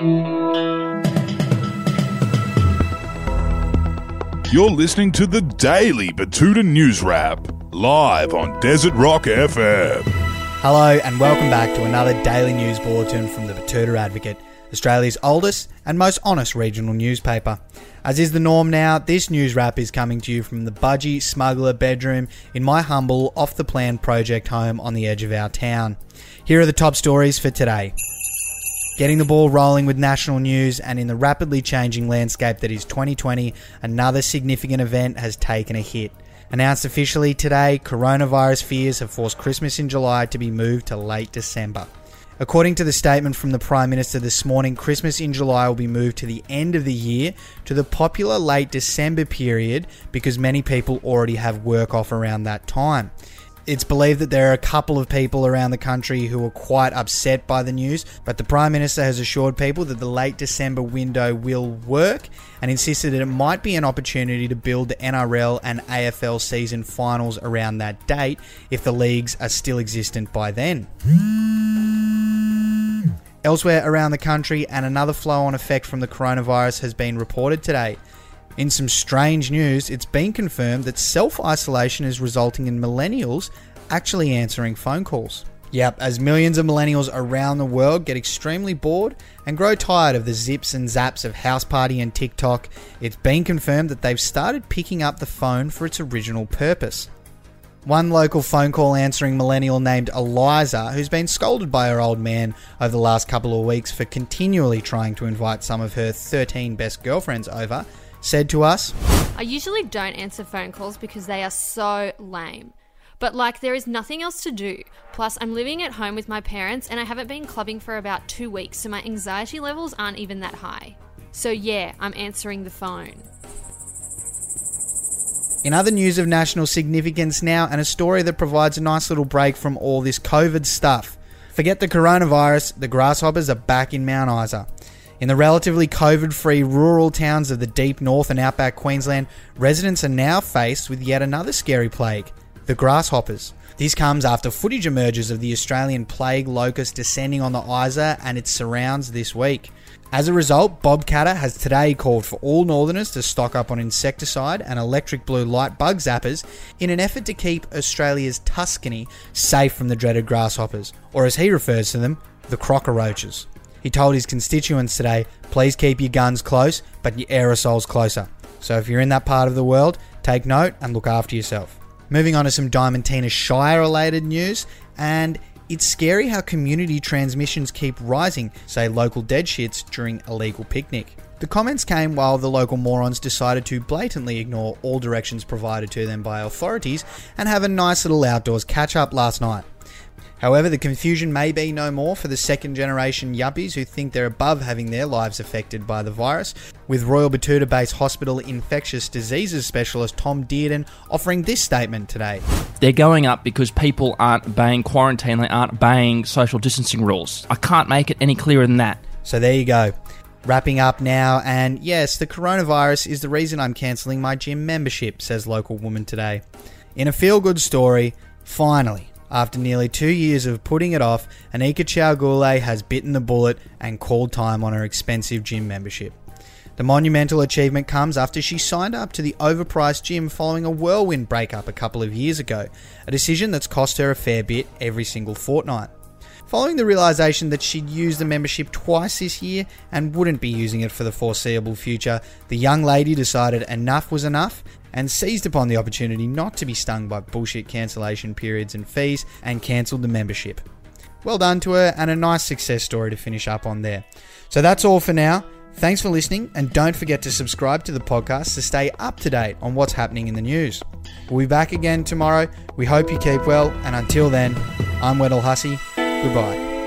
You're listening to the Daily Betoota News Wrap, live on Desert Rock FM. Hello, and welcome back to another daily news bulletin from the Betoota Advocate, Australia's oldest and most honest regional newspaper. As is the norm now, this news wrap is coming to you from the budgie smuggler bedroom in my humble, off the plan project home on the edge of our town. Here are the top stories for today. Getting the ball rolling with national news, and in the rapidly changing landscape that is 2020, another significant event has taken a hit. Announced officially today, coronavirus fears have forced Christmas in July to be moved to late December. According to the statement from the Prime Minister this morning, Christmas in July will be moved to the end of the year to the popular late December period because many people already have work off around that time. It's believed that there are a couple of people around the country who are quite upset by the news, but the Prime Minister has assured people that the late December window will work and insisted that it might be an opportunity to build the NRL and AFL season finals around that date if the leagues are still existent by then. Elsewhere around the country, and another flow on effect from the coronavirus has been reported today. In some strange news, it's been confirmed that self isolation is resulting in millennials actually answering phone calls. Yep, as millions of millennials around the world get extremely bored and grow tired of the zips and zaps of House Party and TikTok, it's been confirmed that they've started picking up the phone for its original purpose. One local phone call answering millennial named Eliza, who's been scolded by her old man over the last couple of weeks for continually trying to invite some of her 13 best girlfriends over, said to us, I usually don't answer phone calls because they are so lame. But like, there is nothing else to do. Plus, I'm living at home with my parents and I haven't been clubbing for about two weeks, so my anxiety levels aren't even that high. So, yeah, I'm answering the phone. In other news of national significance now, and a story that provides a nice little break from all this COVID stuff. Forget the coronavirus, the grasshoppers are back in Mount Isa. In the relatively COVID free rural towns of the deep north and outback Queensland, residents are now faced with yet another scary plague the grasshoppers. This comes after footage emerges of the Australian plague locust descending on the Isa and its surrounds this week. As a result, Bob Katter has today called for all northerners to stock up on insecticide and electric blue light bug zappers in an effort to keep Australia's Tuscany safe from the dreaded grasshoppers, or as he refers to them, the crocker-roaches. He told his constituents today, please keep your guns close, but your aerosols closer. So if you're in that part of the world, take note and look after yourself. Moving on to some Diamantina Shire related news, and it's scary how community transmissions keep rising, say local dead shits during a legal picnic. The comments came while the local morons decided to blatantly ignore all directions provided to them by authorities and have a nice little outdoors catch up last night. However, the confusion may be no more for the second generation yuppies who think they're above having their lives affected by the virus, with Royal Betoota based hospital infectious diseases specialist Tom Dearden offering this statement today. They're going up because people aren't obeying quarantine, they aren't obeying social distancing rules. I can't make it any clearer than that. So there you go. Wrapping up now, and yes, the coronavirus is the reason I'm cancelling my gym membership, says local woman today. In a feel good story, finally, after nearly two years of putting it off, Anika Chowgule has bitten the bullet and called time on her expensive gym membership. The monumental achievement comes after she signed up to the overpriced gym following a whirlwind breakup a couple of years ago, a decision that's cost her a fair bit every single fortnight. Following the realization that she'd used the membership twice this year and wouldn't be using it for the foreseeable future, the young lady decided enough was enough and seized upon the opportunity not to be stung by bullshit cancellation periods and fees and cancelled the membership. Well done to her and a nice success story to finish up on there. So that's all for now. Thanks for listening and don't forget to subscribe to the podcast to stay up to date on what's happening in the news. We'll be back again tomorrow. We hope you keep well and until then, I'm Weddle Hussey. Goodbye.